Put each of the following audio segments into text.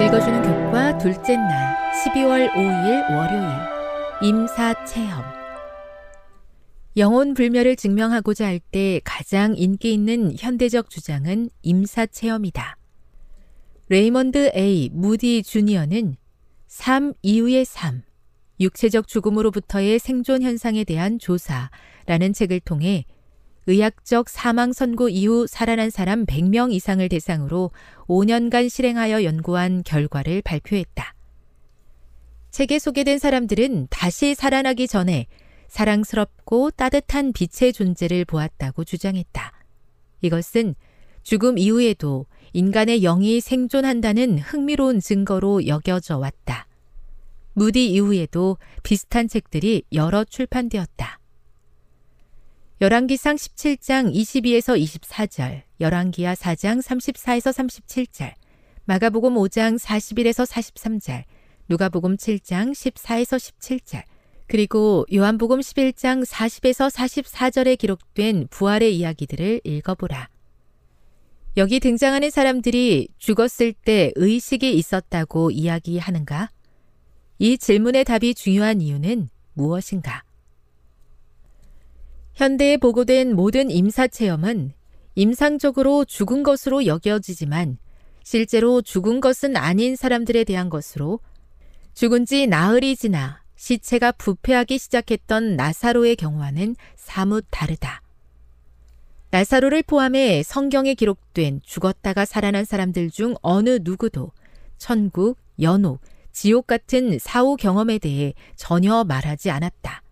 읽어주는 교과 둘째 날 12월 5일 월요일 임사체험 영혼 불멸을 증명하고자 할 때 가장 인기 있는 현대적 주장은 임사체험이다. 레이먼드 A. 무디 주니어는 삶 이후의 삶, 육체적 죽음으로부터의 생존 현상에 대한 조사라는 책을 통해 의학적 사망 선고 이후 살아난 사람 100명 이상을 대상으로 5년간 실행하여 연구한 결과를 발표했다. 책에 소개된 사람들은 다시 살아나기 전에 사랑스럽고 따뜻한 빛의 존재를 보았다고 주장했다. 이것은 죽음 이후에도 인간의 영이 생존한다는 흥미로운 증거로 여겨져 왔다. 무디 이후에도 비슷한 책들이 여러 출판되었다. 열왕기상 17장 22에서 24절, 열왕기하 4장 34에서 37절, 마가복음 5장 41에서 43절, 누가복음 7장 14에서 17절, 그리고 요한복음 11장 40에서 44절에 기록된 부활의 이야기들을 읽어보라. 여기 등장하는 사람들이 죽었을 때 의식이 있었다고 이야기하는가? 이 질문의 답이 중요한 이유는 무엇인가? 현대에 보고된 모든 임사 체험은 임상적으로 죽은 것으로 여겨지지만 실제로 죽은 것은 아닌 사람들에 대한 것으로 죽은 지 나흘이 지나 시체가 부패하기 시작했던 나사로의 경우와는 사뭇 다르다. 나사로를 포함해 성경에 기록된 죽었다가 살아난 사람들 중 어느 누구도 천국, 연옥, 지옥 같은 사후 경험에 대해 전혀 말하지 않았다.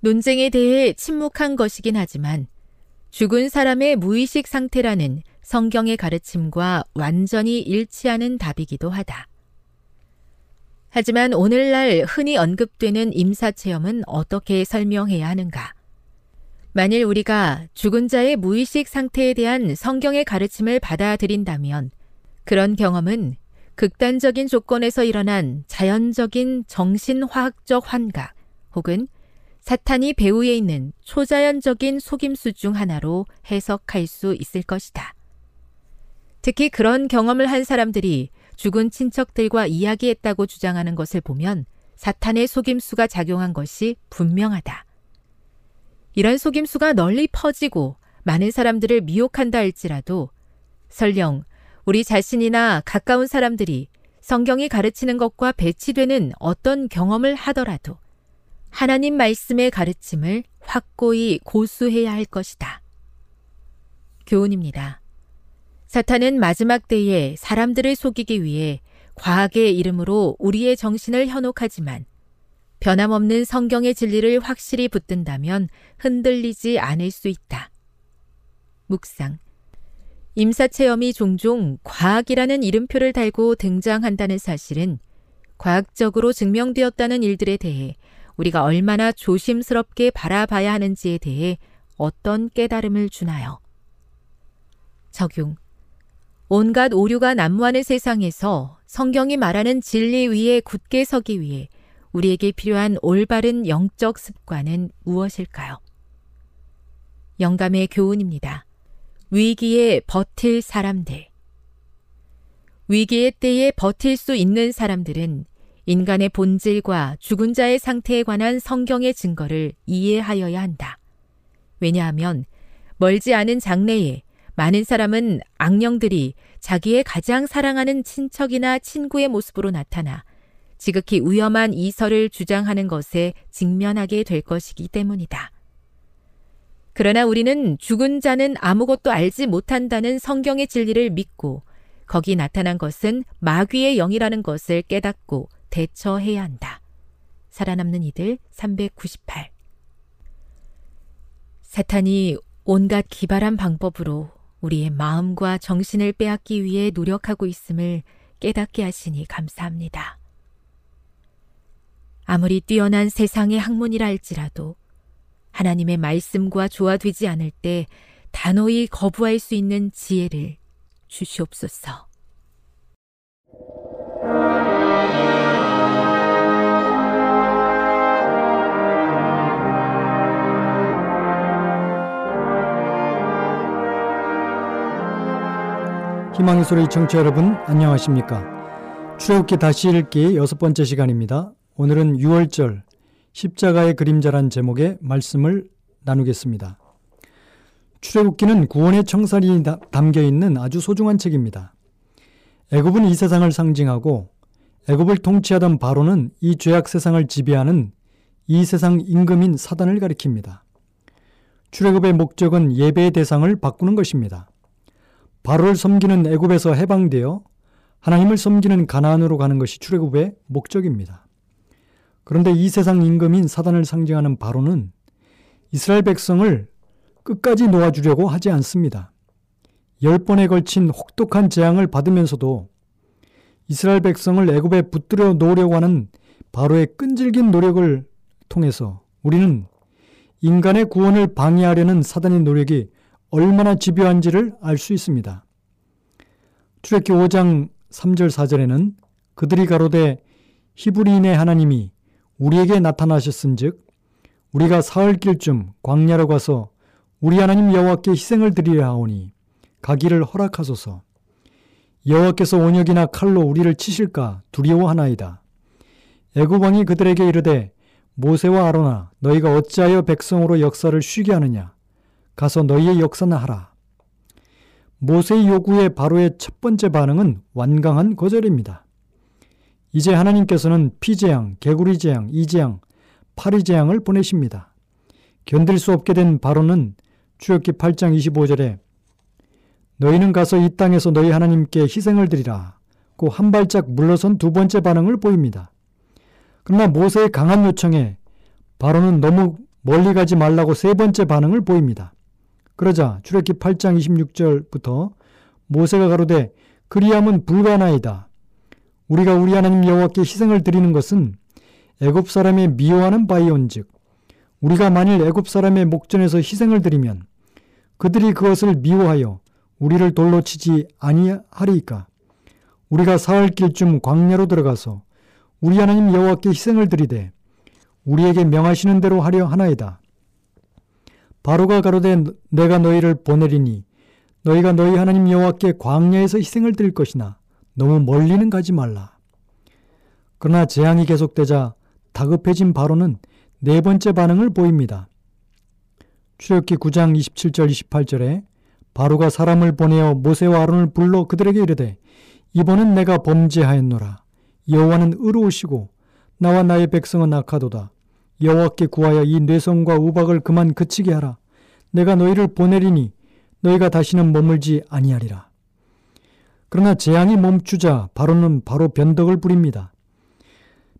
논쟁에 대해 침묵한 것이긴 하지만 죽은 사람의 무의식 상태라는 성경의 가르침과 완전히 일치하는 답이기도 하다. 하지만 오늘날 흔히 언급되는 임사체험은 어떻게 설명해야 하는가? 만일 우리가 죽은 자의 무의식 상태에 대한 성경의 가르침을 받아들인다면 그런 경험은 극단적인 조건에서 일어난 자연적인 정신화학적 환각 혹은 사탄이 배후에 있는 초자연적인 속임수 중 하나로 해석할 수 있을 것이다. 특히 그런 경험을 한 사람들이 죽은 친척들과 이야기했다고 주장하는 것을 보면 사탄의 속임수가 작용한 것이 분명하다. 이런 속임수가 널리 퍼지고 많은 사람들을 미혹한다 할지라도 설령 우리 자신이나 가까운 사람들이 성경이 가르치는 것과 배치되는 어떤 경험을 하더라도 하나님 말씀의 가르침을 확고히 고수해야 할 것이다. 교훈입니다. 사탄은 마지막 때에 사람들을 속이기 위해 과학의 이름으로 우리의 정신을 현혹하지만 변함없는 성경의 진리를 확실히 붙든다면 흔들리지 않을 수 있다. 묵상. 임사체험이 종종 과학이라는 이름표를 달고 등장한다는 사실은 과학적으로 증명되었다는 일들에 대해 우리가 얼마나 조심스럽게 바라봐야 하는지에 대해 어떤 깨달음을 주나요? 적용. 온갖 오류가 난무하는 세상에서 성경이 말하는 진리 위에 굳게 서기 위해 우리에게 필요한 올바른 영적 습관은 무엇일까요? 영감의 교훈입니다. 위기에 버틸 사람들. 위기의 때에 버틸 수 있는 사람들은 인간의 본질과 죽은 자의 상태에 관한 성경의 증거를 이해하여야 한다. 왜냐하면 멀지 않은 장래에 많은 사람은 악령들이 자기의 가장 사랑하는 친척이나 친구의 모습으로 나타나 지극히 위험한 이설을 주장하는 것에 직면하게 될 것이기 때문이다. 그러나 우리는 죽은 자는 아무것도 알지 못한다는 성경의 진리를 믿고 거기 나타난 것은 마귀의 영이라는 것을 깨닫고 대처해야 한다. 살아남는 이들 398 사탄이 온갖 기발한 방법으로 우리의 마음과 정신을 빼앗기 위해 노력하고 있음을 깨닫게 하시니 감사합니다. 아무리 뛰어난 세상의 학문이라 할지라도 하나님의 말씀과 조화되지 않을 때 단호히 거부할 수 있는 지혜를 주시옵소서. 희망의 소리 청취자 여러분 안녕하십니까? 출애굽기 다시 읽기 여섯 번째 시간입니다. 오늘은 6월절 십자가의 그림자란 제목의 말씀을 나누겠습니다. 출애굽기는 구원의 청산이 담겨 있는 아주 소중한 책입니다. 애굽은 이 세상을 상징하고 애굽을 통치하던 바로는 이 죄악 세상을 지배하는 이 세상 임금인 사단을 가리킵니다. 출애굽의 목적은 예배의 대상을 바꾸는 것입니다. 바로를 섬기는 애굽에서 해방되어 하나님을 섬기는 가나안으로 가는 것이 출애굽의 목적입니다. 그런데 이 세상 임금인 사단을 상징하는 바로는 이스라엘 백성을 끝까지 놓아주려고 하지 않습니다. 열 번에 걸친 혹독한 재앙을 받으면서도 이스라엘 백성을 애굽에 붙들어 놓으려고 하는 바로의 끈질긴 노력을 통해서 우리는 인간의 구원을 방해하려는 사단의 노력이 얼마나 집요한지를 알 수 있습니다. 출애기 5장 3절 4절에는 그들이 가로되 히브리인의 하나님이 우리에게 나타나셨은즉 우리가 사흘 길쯤 광야로 가서 우리 하나님 여호와께 희생을 드리려 하오니 가기를 허락하소서. 여호와께서 온역이나 칼로 우리를 치실까 두려워하나이다. 애굽 왕이 그들에게 이르되 모세와 아로나 너희가 어찌하여 백성으로 역사를 쉬게 하느냐 가서 너희의 역사나 하라. 모세의 요구에 바로의 첫 번째 반응은 완강한 거절입니다. 이제 하나님께서는 피재앙, 개구리 재앙, 이재앙, 파리 재앙을 보내십니다. 견딜 수 없게 된 바로는 출애굽기 8장 25절에 너희는 가서 이 땅에서 너희 하나님께 희생을 드리라. 고 한 발짝 물러선 두 번째 반응을 보입니다. 그러나 모세의 강한 요청에 바로는 너무 멀리 가지 말라고 세 번째 반응을 보입니다. 그러자 출애굽기 8장 26절부터 모세가 가로되 그리함은 불가나이다. 우리가 우리 하나님 여호와께 희생을 드리는 것은 애굽 사람의 미워하는 바이온즉 우리가 만일 애굽 사람의 목전에서 희생을 드리면 그들이 그것을 미워하여 우리를 돌로 치지 아니하리이까 우리가 사흘 길쯤 광야로 들어가서 우리 하나님 여호와께 희생을 드리되 우리에게 명하시는 대로 하려 하나이다. 바로가 가로되 내가 너희를 보내리니 너희가 너희 하나님 여호와께 광야에서 희생을 드릴 것이나 너무 멀리는 가지 말라. 그러나 재앙이 계속되자 다급해진 바로는 네 번째 반응을 보입니다. 출애굽기 9장 27절 28절에 바로가 사람을 보내어 모세와 아론을 불러 그들에게 이르되 이번은 내가 범죄하였노라. 여호와는 의로우시고 나와 나의 백성은 악하도다. 여호와께 구하여 이 뇌성과 우박을 그만 그치게 하라. 내가 너희를 보내리니 너희가 다시는 머물지 아니하리라. 그러나 재앙이 멈추자 바로는 바로 변덕을 부립니다.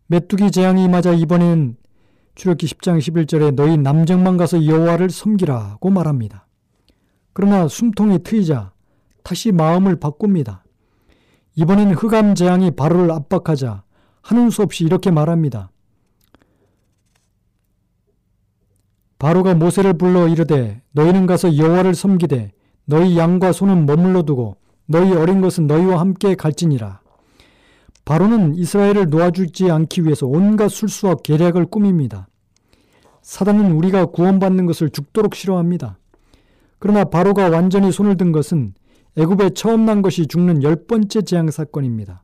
메뚜기 재앙이 맞아 이번에는 출애기 10장 11절에 너희 남정만 가서 여호와를 섬기라고 말합니다. 그러나 숨통이 트이자 다시 마음을 바꿉니다. 이번엔 흑암 재앙이 바로를 압박하자 하는 수 없이 이렇게 말합니다. 바로가 모세를 불러 이르되 너희는 가서 여호와를 섬기되 너희 양과 소는 머물러 두고 너희 어린 것은 너희와 함께 갈지니라. 바로는 이스라엘을 놓아주지 않기 위해서 온갖 술수와 계략을 꾸밉니다. 사단은 우리가 구원받는 것을 죽도록 싫어합니다. 그러나 바로가 완전히 손을 든 것은 애굽에 처음 난 것이 죽는 열 번째 재앙 사건입니다.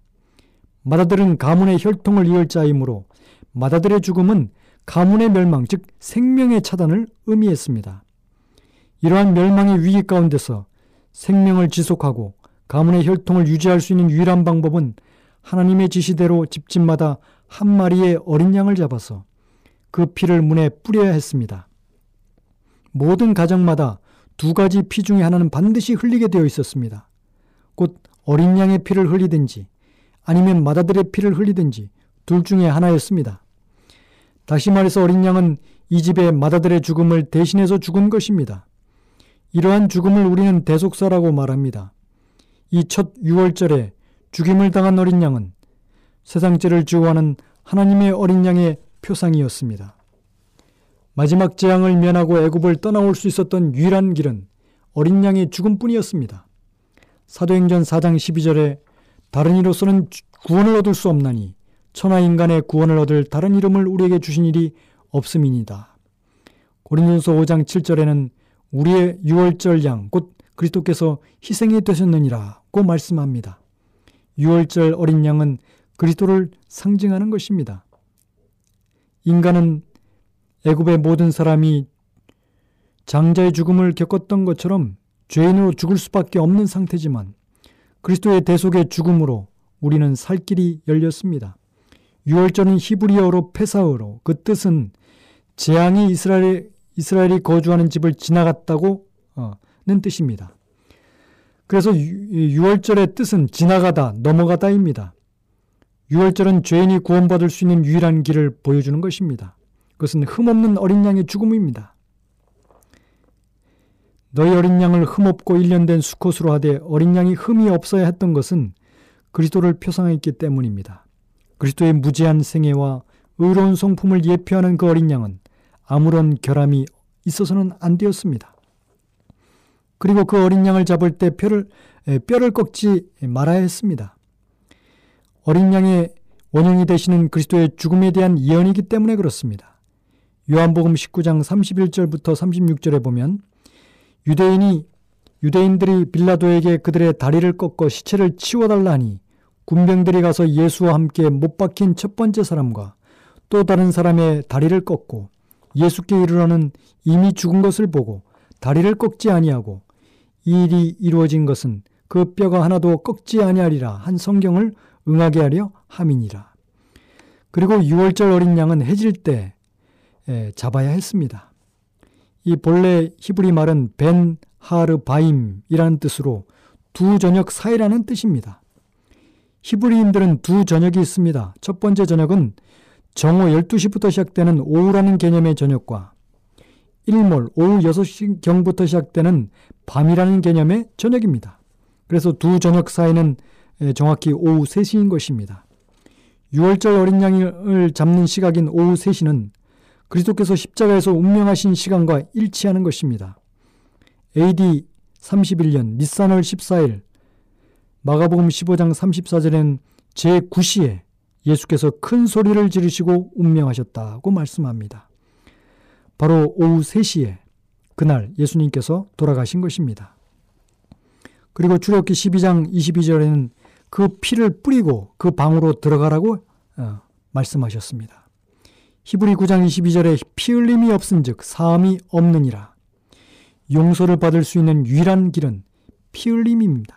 마다들은 가문의 혈통을 이을 자이므로 마다들의 죽음은 가문의 멸망, 즉 생명의 차단을 의미했습니다. 이러한 멸망의 위기 가운데서 생명을 지속하고 가문의 혈통을 유지할 수 있는 유일한 방법은 하나님의 지시대로 집집마다 한 마리의 어린 양을 잡아서 그 피를 문에 뿌려야 했습니다. 모든 가정마다 두 가지 피 중에 하나는 반드시 흘리게 되어 있었습니다. 곧 어린 양의 피를 흘리든지 아니면 마다들의 피를 흘리든지 둘 중에 하나였습니다. 다시 말해서 어린 양은 이 집의 마다들의 죽음을 대신해서 죽은 것입니다. 이러한 죽음을 우리는 대속사라고 말합니다. 이 첫 6월절에 죽임을 당한 어린 양은 세상죄를 주호하는 하나님의 어린 양의 표상이었습니다. 마지막 재앙을 면하고 애굽을 떠나올 수 있었던 유일한 길은 어린 양의 죽음뿐이었습니다. 사도행전 4장 12절에 다른 이로서는 구원을 얻을 수 없나니 천하 인간의 구원을 얻을 다른 이름을 우리에게 주신 일이 없음이니다. 고린도서 5장 7절에는 우리의 유월절 양 곧 그리스도께서 희생이 되셨느니라고 말씀합니다. 유월절 어린 양은 그리스도를 상징하는 것입니다. 인간은 애굽의 모든 사람이 장자의 죽음을 겪었던 것처럼 죄인으로 죽을 수밖에 없는 상태지만 그리스도의 대속의 죽음으로 우리는 살 길이 열렸습니다. 유월절은 히브리어로 페사어로 그 뜻은 재앙이 이스라엘, 이스라엘이 거주하는 집을 지나갔다고는 뜻입니다. 그래서 유월절의 뜻은 지나가다, 넘어가다입니다. 유월절은 죄인이 구원받을 수 있는 유일한 길을 보여주는 것입니다. 그것은 흠없는 어린 양의 죽음입니다. 너희 어린 양을 흠없고 1년 된 수컷으로 하되 어린 양이 흠이 없어야 했던 것은 그리스도를 표상했기 때문입니다. 그리스도의 무제한 생애와 의로운 성품을 예표하는 그 어린 양은 아무런 결함이 있어서는 안 되었습니다. 그리고 그 어린 양을 잡을 때 뼈를, 뼈를 꺾지 말아야 했습니다. 어린 양의 원형이 되시는 그리스도의 죽음에 대한 예언이기 때문에 그렇습니다. 요한복음 19장 31절부터 36절에 보면 유대인이 유대인들이 빌라도에게 그들의 다리를 꺾어 시체를 치워달라 하니 군병들이 가서 예수와 함께 못 박힌 첫 번째 사람과 또 다른 사람의 다리를 꺾고 예수께 이르러는 이미 죽은 것을 보고 다리를 꺾지 아니하고 이 일이 이루어진 것은 그 뼈가 하나도 꺾지 아니하리라 한 성경을 응하게 하려 함이니라. 그리고 6월절 어린 양은 해질 때 잡아야 했습니다. 이 본래 히브리 말은 벤 하르 바임이라는 뜻으로 두 저녁 사이라는 뜻입니다. 히브리인들은 두 저녁이 있습니다. 첫 번째 저녁은 정오 12시부터 시작되는 오후라는 개념의 저녁과 일몰 오후 6시경부터 시작되는 밤이라는 개념의 저녁입니다. 그래서 두 저녁 사이는 정확히 오후 3시인 것입니다. 6월절 어린 양을 잡는 시각인 오후 3시는 그리스도께서 십자가에서 운명하신 시간과 일치하는 것입니다. AD 31년 니산월 14일 마가복음 15장 34절엔 제9시에 예수께서 큰 소리를 지르시고 운명하셨다고 말씀합니다. 바로 오후 3시에 그날 예수님께서 돌아가신 것입니다. 그리고 출애굽기 12장 22절에는 그 피를 뿌리고 그 방으로 들어가라고 어, 말씀하셨습니다. 히브리 9장 22절에 피 흘림이 없은즉 사함이 없느니라. 용서를 받을 수 있는 유일한 길은 피 흘림입니다.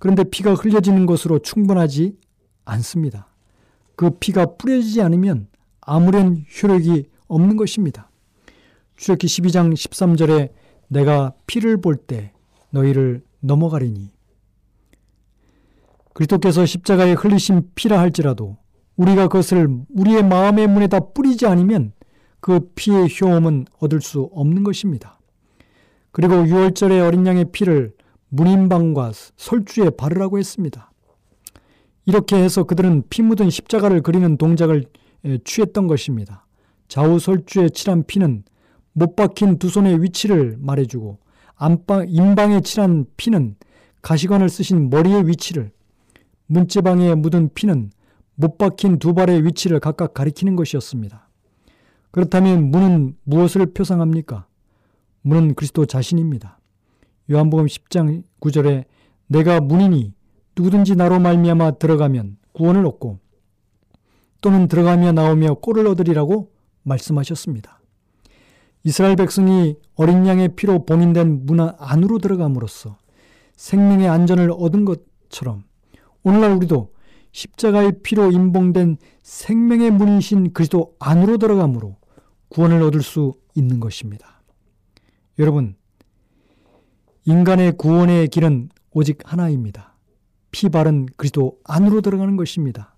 그런데 피가 흘려지는 것으로 충분하지 않습니다. 그 피가 뿌려지지 않으면 아무런 효력이 없는 것입니다. 출애기 12장 13절에 내가 피를 볼 때 너희를 넘어가리니 그리스도께서 십자가에 흘리신 피라 할지라도 우리가 그것을 우리의 마음의 문에다 뿌리지 않으면 그 피의 효험은 얻을 수 없는 것입니다. 그리고 6월절에 어린 양의 피를 문인방과 설주에 바르라고 했습니다. 이렇게 해서 그들은 피 묻은 십자가를 그리는 동작을 취했던 것입니다. 좌우 설주에 칠한 피는 못 박힌 두 손의 위치를 말해주고 안방, 인방에 칠한 피는 가시관을 쓰신 머리의 위치를 문지방에 묻은 피는 못 박힌 두 발의 위치를 각각 가리키는 것이었습니다. 그렇다면 문은 무엇을 표상합니까? 문은 그리스도 자신입니다. 요한복음 10장 9절에 내가 문이니 누구든지 나로 말미암아 들어가면 구원을 얻고 또는 들어가며 나오며 꼴을 얻으리라고 말씀하셨습니다. 이스라엘 백성이 어린 양의 피로 봉인된 문 안으로 들어감으로써 생명의 안전을 얻은 것처럼 오늘날 우리도 십자가의 피로 인봉된 생명의 문이신 그리스도 안으로 들어감으로 구원을 얻을 수 있는 것입니다. 여러분, 인간의 구원의 길은 오직 하나입니다. 피 바른 그리스도 안으로 들어가는 것입니다.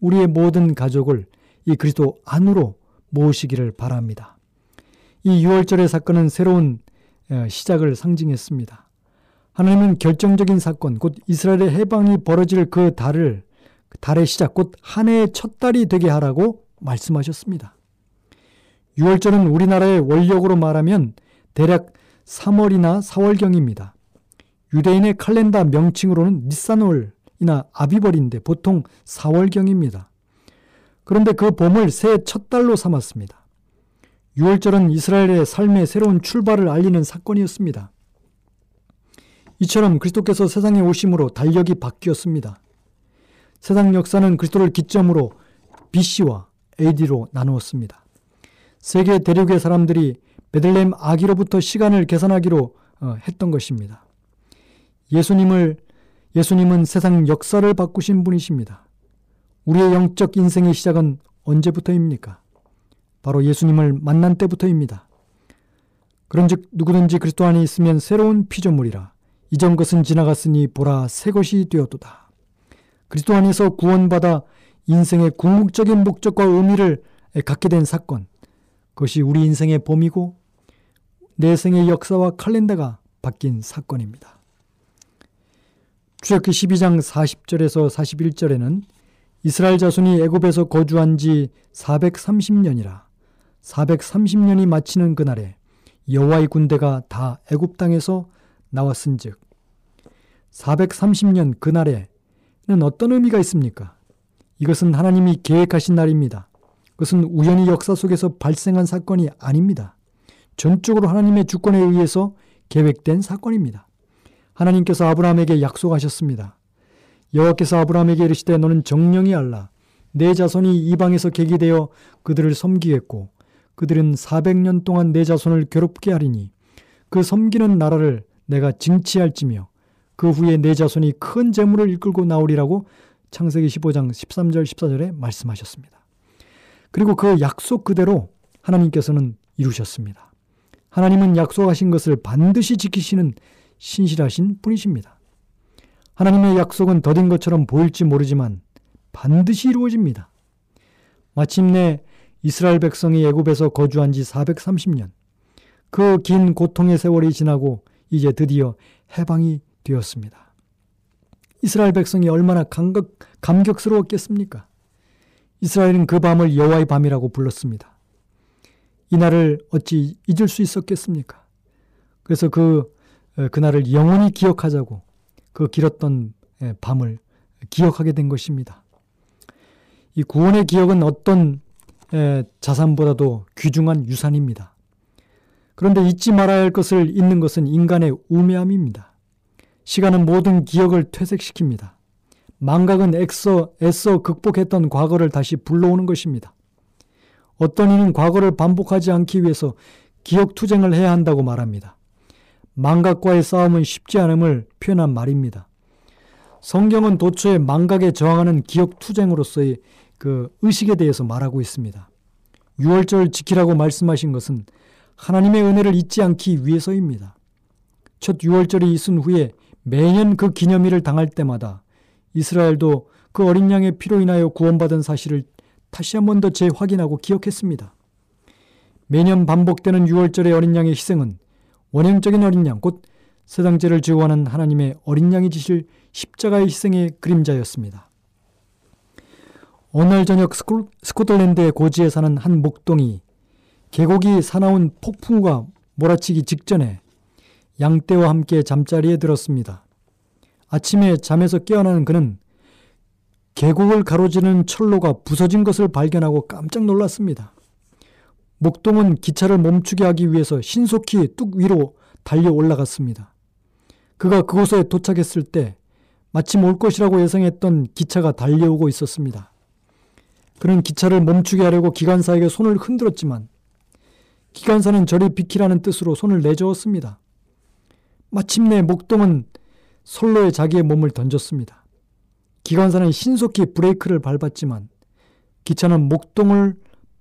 우리의 모든 가족을 이 그리스도 안으로 모으시기를 바랍니다. 이 6월절의 사건은 새로운 어, 시작을 상징했습니다. 하나님은 결정적인 사건, 곧 이스라엘의 해방이 벌어질 그 달을, 그 달의 시작, 곧 한 해의 첫 달이 되게 하라고 말씀하셨습니다. 6월절은 우리나라의 원력으로 말하면 대략 3월이나 4월경입니다. 유대인의 칼렌다 명칭으로는 니산월이나 아비벌인데 보통 4월경입니다. 그런데 그 봄을 새해 첫 달로 삼았습니다. 6월절은 이스라엘의 삶의 새로운 출발을 알리는 사건이었습니다. 이처럼 그리스도께서 세상에 오심으로 달력이 바뀌었습니다. 세상 역사는 그리스도를 기점으로 BC와 AD로 나누었습니다. 세계 대륙의 사람들이 베들레헴 아기로부터 시간을 계산하기로 어, 했던 것입니다. 예수님을 예수님은 세상 역사를 바꾸신 분이십니다. 우리의 영적 인생의 시작은 언제부터입니까? 바로 예수님을 만난 때부터입니다. 그런즉 누구든지 그리스도 안에 있으면 새로운 피조물이라 이전 것은 지나갔으니 보라 새 것이 되었도다. 그리스도 안에서 구원받아 인생의 궁극적인 목적과 의미를 갖게 된 사건. 그것이 우리 인생의 봄이고 내 생의 역사와 칼렌더가 바뀐 사건입니다. 출애굽기 12장 40절에서 41절에는 이스라엘 자손이 애굽에서 거주한 지 430년이라 430년이 마치는 그날에 여호와의 군대가 다 애굽 땅에서 나왔은즉 430년 그날에는 어떤 의미가 있습니까? 이것은 하나님이 계획하신 날입니다. 그것은 우연히 역사 속에서 발생한 사건이 아닙니다. 전적으로 하나님의 주권에 의해서 계획된 사건입니다. 하나님께서 아브라함에게 약속하셨습니다. 여호와께서 아브라함에게 이르시되 너는 정령이 알라 내 자손이 이방에서 계기되어 그들을 섬기겠고 그들은 400년 동안 내 자손을 괴롭게 하리니 그 섬기는 나라를 내가 징치할지며 그 후에 내 자손이 큰 재물을 이끌고 나오리라고 창세기 15장 13절 14절에 말씀하셨습니다. 그리고 그 약속 그대로 하나님께서는 이루셨습니다. 하나님은 약속하신 것을 반드시 지키시는 신실하신 분이십니다. 하나님의 약속은 더딘 것처럼 보일지 모르지만 반드시 이루어집니다. 마침내 이스라엘 백성이 애굽에서 거주한 지 430년. 그 긴 고통의 세월이 지나고 이제 드디어 해방이 되었습니다. 이스라엘 백성이 얼마나 감격, 감격스러웠겠습니까? 이스라엘은 그 밤을 여호와의 밤이라고 불렀습니다. 이 날을 어찌 잊을 수 있었겠습니까? 그래서 그 그날을 영원히 기억하자고 그 길었던 밤을 기억하게 된 것입니다. 이 구원의 기억은 어떤 자산보다도 귀중한 유산입니다. 그런데 잊지 말아야 할 것을 잊는 것은 인간의 우매함입니다. 시간은 모든 기억을 퇴색시킵니다. 망각은 애써, 애써 극복했던 과거를 다시 불러오는 것입니다. 어떤 이는 과거를 반복하지 않기 위해서 기억 투쟁을 해야 한다고 말합니다. 망각과의 싸움은 쉽지 않음을 표현한 말입니다. 성경은 도처에 망각에 저항하는 기억 투쟁으로서의 그 의식에 대해서 말하고 있습니다. 유월절 지키라고 말씀하신 것은 하나님의 은혜를 잊지 않기 위해서입니다. 첫 유월절이 있은 후에 매년 그 기념일을 당할 때마다 이스라엘도 그 어린 양의 피로 인하여 구원받은 사실을 다시 한 번 더 재확인하고 기억했습니다. 매년 반복되는 유월절의 어린 양의 희생은 원형적인 어린 양, 곧 세상죄를 지고하는 하나님의 어린 양이 지실 십자가의 희생의 그림자였습니다. 오늘 저녁 스코, 스코틀랜드의 고지에 사는 한 목동이 계곡이 사나운 폭풍과 몰아치기 직전에 양떼와 함께 잠자리에 들었습니다. 아침에 잠에서 깨어나는 그는 계곡을 가로지르는 철로가 부서진 것을 발견하고 깜짝 놀랐습니다. 목동은 기차를 멈추게 하기 위해서 신속히 뚝 위로 달려 올라갔습니다. 그가 그곳에 도착했을 때 마침 올 것이라고 예상했던 기차가 달려오고 있었습니다. 그는 기차를 멈추게 하려고 기관사에게 손을 흔들었지만 기관사는 저리 비키라는 뜻으로 손을 내저었습니다. 마침내 목동은 선로에 자기의 몸을 던졌습니다. 기관사는 신속히 브레이크를 밟았지만 기차는 목동을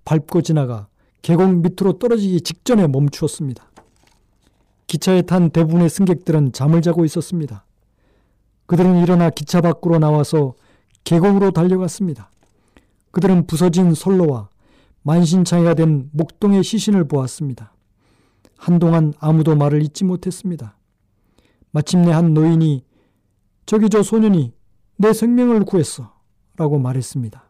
밟고 지나가 계곡 밑으로 떨어지기 직전에 멈추었습니다. 기차에 탄 대부분의 승객들은 잠을 자고 있었습니다. 그들은 일어나 기차 밖으로 나와서 계곡으로 달려갔습니다. 그들은 부서진 선로와 만신창이가 된 목동의 시신을 보았습니다. 한동안 아무도 말을 잊지 못했습니다. 마침내 한 노인이 저기 저 소년이 내 생명을 구했어 라고 말했습니다.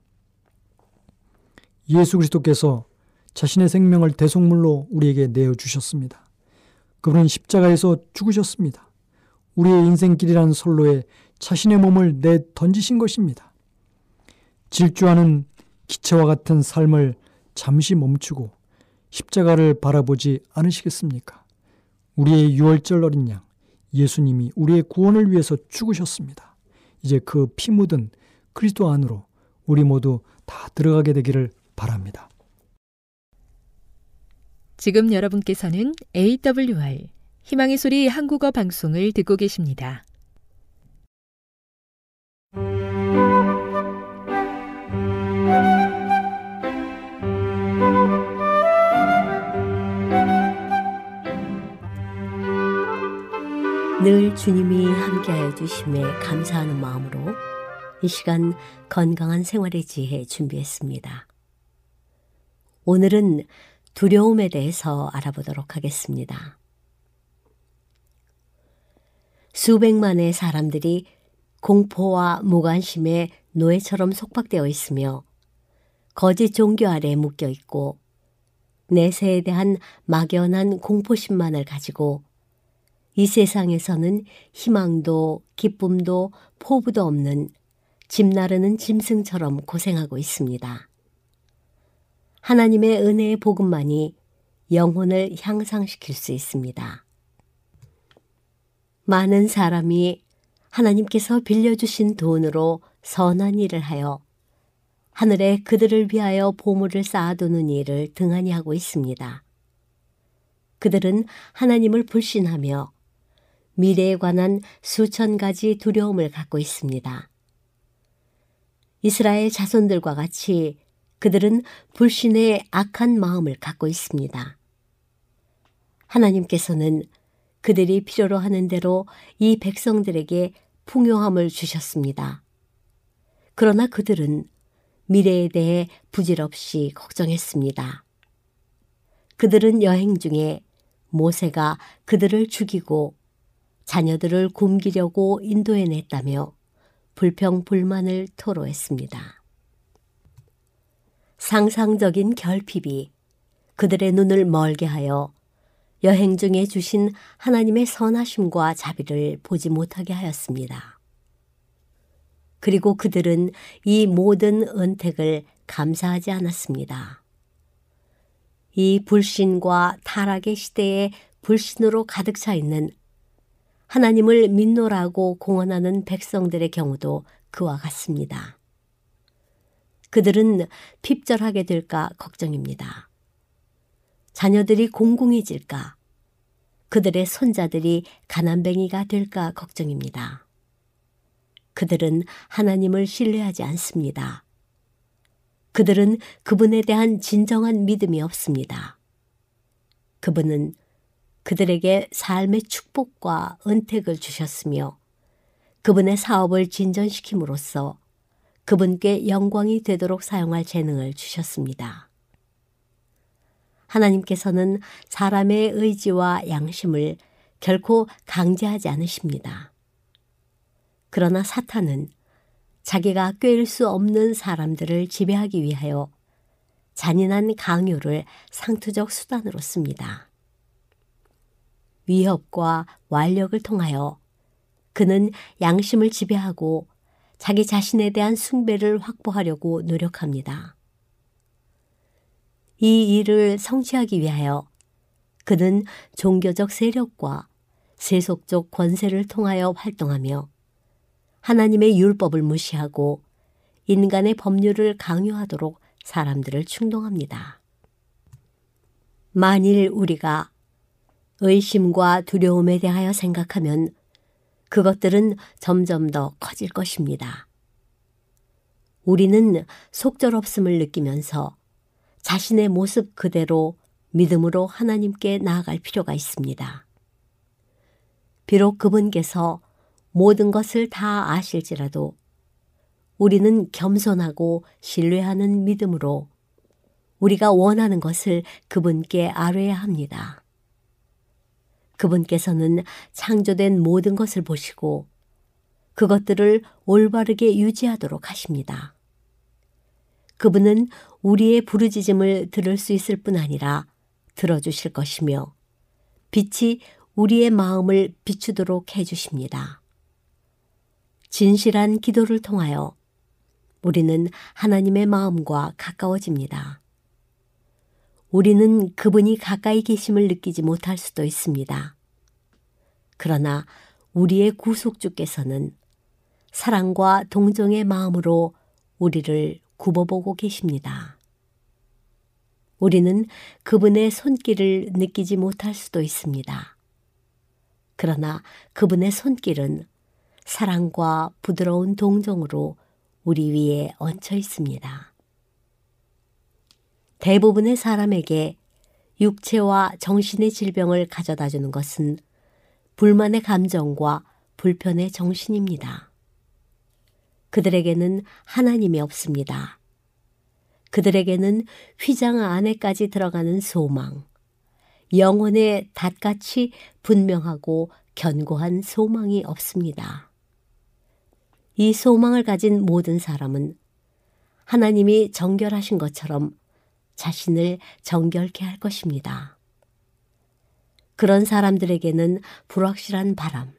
예수 그리스도께서 자신의 생명을 대속물로 우리에게 내어주셨습니다. 그분은 십자가에서 죽으셨습니다. 우리의 인생길이라는 선로에 자신의 몸을 내 던지신 것입니다. 질주하는 기체와 같은 삶을 잠시 멈추고 십자가를 바라보지 않으시겠습니까? 우리의 유월절 어린 양, 예수님이 우리의 구원을 위해서 죽으셨습니다. 이제 그 피 묻은 그리스도 안으로 우리 모두 다 들어가게 되기를 바랍니다. 지금 여러분께서는 AWR 희망의 소리 한국어 방송을 듣고 계십니다. 늘 주님이 함께하여 주심에 감사하는 마음으로 이 시간 건강한 생활의 지혜 준비했습니다. 오늘은 두려움에 대해서 알아보도록 하겠습니다. 수백만의 사람들이 공포와 무관심에 노예처럼 속박되어 있으며 거짓 종교 아래 묶여 있고 내세에 대한 막연한 공포심만을 가지고 이 세상에서는 희망도 기쁨도 포부도 없는 짐 나르는 짐승처럼 고생하고 있습니다. 하나님의 은혜의 복음만이 영혼을 향상시킬 수 있습니다. 많은 사람이 하나님께서 빌려주신 돈으로 선한 일을 하여 하늘에 그들을 위하여 보물을 쌓아두는 일을 등한히 하고 있습니다. 그들은 하나님을 불신하며 미래에 관한 수천 가지 두려움을 갖고 있습니다. 이스라엘 자손들과 같이 그들은 불신의 악한 마음을 갖고 있습니다. 하나님께서는 그들이 필요로 하는 대로 이 백성들에게 풍요함을 주셨습니다. 그러나 그들은 미래에 대해 부질없이 걱정했습니다. 그들은 여행 중에 모세가 그들을 죽이고 자녀들을 굶기려고 인도해냈다며 불평불만을 토로했습니다. 상상적인 결핍이 그들의 눈을 멀게 하여 여행 중에 주신 하나님의 선하심과 자비를 보지 못하게 하였습니다. 그리고 그들은 이 모든 은택을 감사하지 않았습니다. 이 불신과 타락의 시대에 불신으로 가득 차 있는 하나님을 믿노라고 공언하는 백성들의 경우도 그와 같습니다. 그들은 핍절하게 될까 걱정입니다. 자녀들이 공공해질까, 그들의 손자들이 가난뱅이가 될까 걱정입니다. 그들은 하나님을 신뢰하지 않습니다. 그들은 그분에 대한 진정한 믿음이 없습니다. 그분은 그들에게 삶의 축복과 은택을 주셨으며 그분의 사업을 진전시킴으로써 그분께 영광이 되도록 사용할 재능을 주셨습니다. 하나님께서는 사람의 의지와 양심을 결코 강제하지 않으십니다. 그러나 사탄은 자기가 꿰일 수 없는 사람들을 지배하기 위하여 잔인한 강요를 상투적 수단으로 씁니다. 위협과 완력을 통하여 그는 양심을 지배하고 자기 자신에 대한 숭배를 확보하려고 노력합니다. 이 일을 성취하기 위하여 그는 종교적 세력과 세속적 권세를 통하여 활동하며 하나님의 율법을 무시하고 인간의 법률을 강요하도록 사람들을 충동합니다. 만일 우리가 의심과 두려움에 대하여 생각하면 그것들은 점점 더 커질 것입니다. 우리는 속절없음을 느끼면서 자신의 모습 그대로 믿음으로 하나님께 나아갈 필요가 있습니다. 비록 그분께서 모든 것을 다 아실지라도 우리는 겸손하고 신뢰하는 믿음으로 우리가 원하는 것을 그분께 아뢰야 합니다. 그분께서는 창조된 모든 것을 보시고 그것들을 올바르게 유지하도록 하십니다. 그분은 우리의 부르짖음을 들을 수 있을 뿐 아니라 들어주실 것이며 빛이 우리의 마음을 비추도록 해주십니다. 진실한 기도를 통하여 우리는 하나님의 마음과 가까워집니다. 우리는 그분이 가까이 계심을 느끼지 못할 수도 있습니다. 그러나 우리의 구속주께서는 사랑과 동정의 마음으로 우리를 굽어보고 계십니다. 우리는 그분의 손길을 느끼지 못할 수도 있습니다. 그러나 그분의 손길은 사랑과 부드러운 동정으로 우리 위에 얹혀 있습니다. 대부분의 사람에게 육체와 정신의 질병을 가져다 주는 것은 불만의 감정과 불편의 정신입니다. 그들에게는 하나님이 없습니다. 그들에게는 휘장 안에까지 들어가는 소망, 영혼의 닷같이 분명하고 견고한 소망이 없습니다. 이 소망을 가진 모든 사람은 하나님이 정결하신 것처럼 자신을 정결케 할 것입니다. 그런 사람들에게는 불확실한 바람,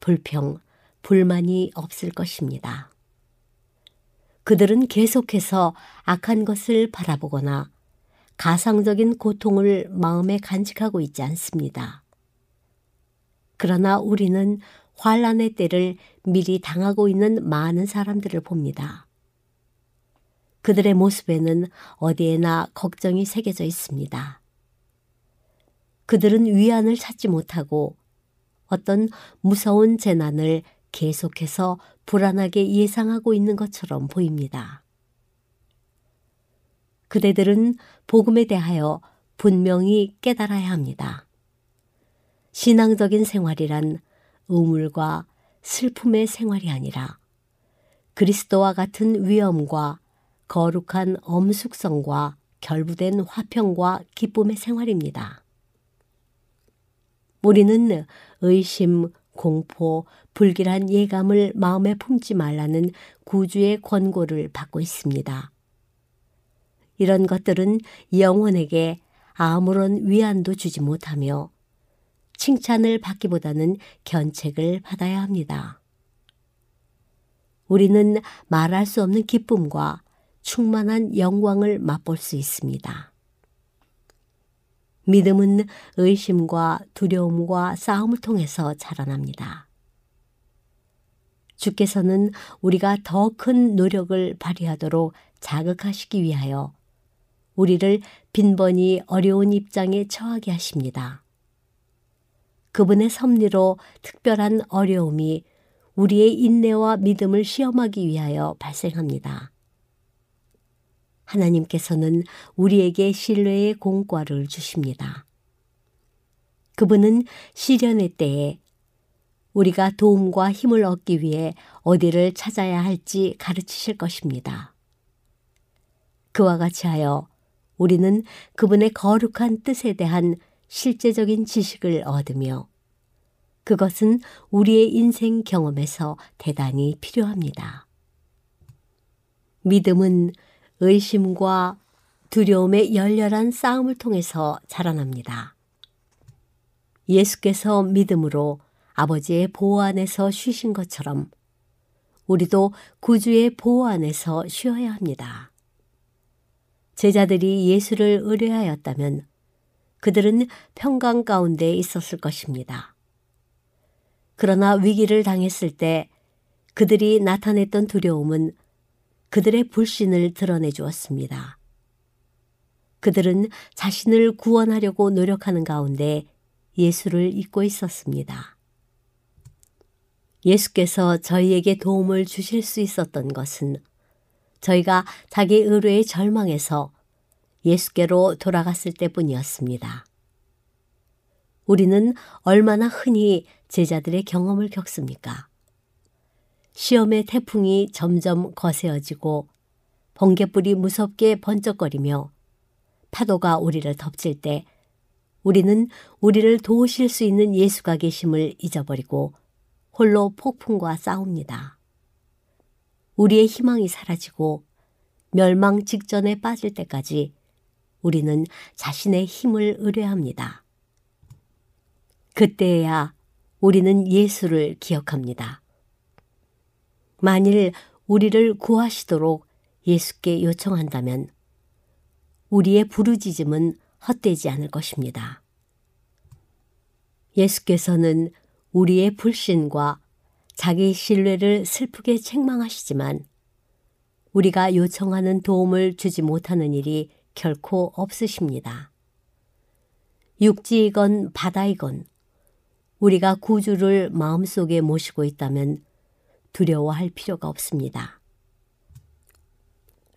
불평, 불만이 없을 것입니다. 그들은 계속해서 악한 것을 바라보거나 가상적인 고통을 마음에 간직하고 있지 않습니다. 그러나 우리는 환란의 때를 미리 당하고 있는 많은 사람들을 봅니다. 그들의 모습에는 어디에나 걱정이 새겨져 있습니다. 그들은 위안을 찾지 못하고 어떤 무서운 재난을 계속해서 불안하게 예상하고 있는 것처럼 보입니다. 그대들은 복음에 대하여 분명히 깨달아야 합니다. 신앙적인 생활이란 우물과 슬픔의 생활이 아니라 그리스도와 같은 위엄과 거룩한 엄숙성과 결부된 화평과 기쁨의 생활입니다. 우리는 의심, 공포, 불길한 예감을 마음에 품지 말라는 구주의 권고를 받고 있습니다. 이런 것들은 영혼에게 아무런 위안도 주지 못하며 칭찬을 받기보다는 견책을 받아야 합니다. 우리는 말할 수 없는 기쁨과 충만한 영광을 맛볼 수 있습니다. 믿음은 의심과 두려움과 싸움을 통해서 자라납니다. 주께서는 우리가 더 큰 노력을 발휘하도록 자극하시기 위하여 우리를 빈번히 어려운 입장에 처하게 하십니다. 그분의 섭리로 특별한 어려움이 우리의 인내와 믿음을 시험하기 위하여 발생합니다. 하나님께서는 우리에게 신뢰의 공과를 주십니다. 그분은 시련의 때에 우리가 도움과 힘을 얻기 위해 어디를 찾아야 할지 가르치실 것입니다. 그와 같이 하여 우리는 그분의 거룩한 뜻에 대한 실제적인 지식을 얻으며 그것은 우리의 인생 경험에서 대단히 필요합니다. 믿음은 의심과 두려움의 열렬한 싸움을 통해서 자라납니다. 예수께서 믿음으로 아버지의 보호 안에서 쉬신 것처럼 우리도 구주의 보호 안에서 쉬어야 합니다. 제자들이 예수를 의뢰하였다면 그들은 평강 가운데 있었을 것입니다. 그러나 위기를 당했을 때 그들이 나타냈던 두려움은 그들의 불신을 드러내 주었습니다. 그들은 자신을 구원하려고 노력하는 가운데 예수를 잊고 있었습니다. 예수께서 저희에게 도움을 주실 수 있었던 것은 저희가 자기 의뢰의 절망에서 예수께로 돌아갔을 때뿐이었습니다. 우리는 얼마나 흔히 제자들의 경험을 겪습니까? 시험의 태풍이 점점 거세어지고 번개불이 무섭게 번쩍거리며 파도가 우리를 덮칠 때 우리는 우리를 도우실 수 있는 예수가 계심을 잊어버리고 홀로 폭풍과 싸웁니다. 우리의 희망이 사라지고 멸망 직전에 빠질 때까지 우리는 자신의 힘을 의뢰합니다. 그때야 우리는 예수를 기억합니다. 만일 우리를 구하시도록 예수께 요청한다면 우리의 부르짖음은 헛되지 않을 것입니다. 예수께서는 우리의 불신과 자기 신뢰를 슬프게 책망하시지만 우리가 요청하는 도움을 주지 못하는 일이 결코 없으십니다. 육지이건 바다이건 우리가 구주를 마음속에 모시고 있다면 두려워할 필요가 없습니다.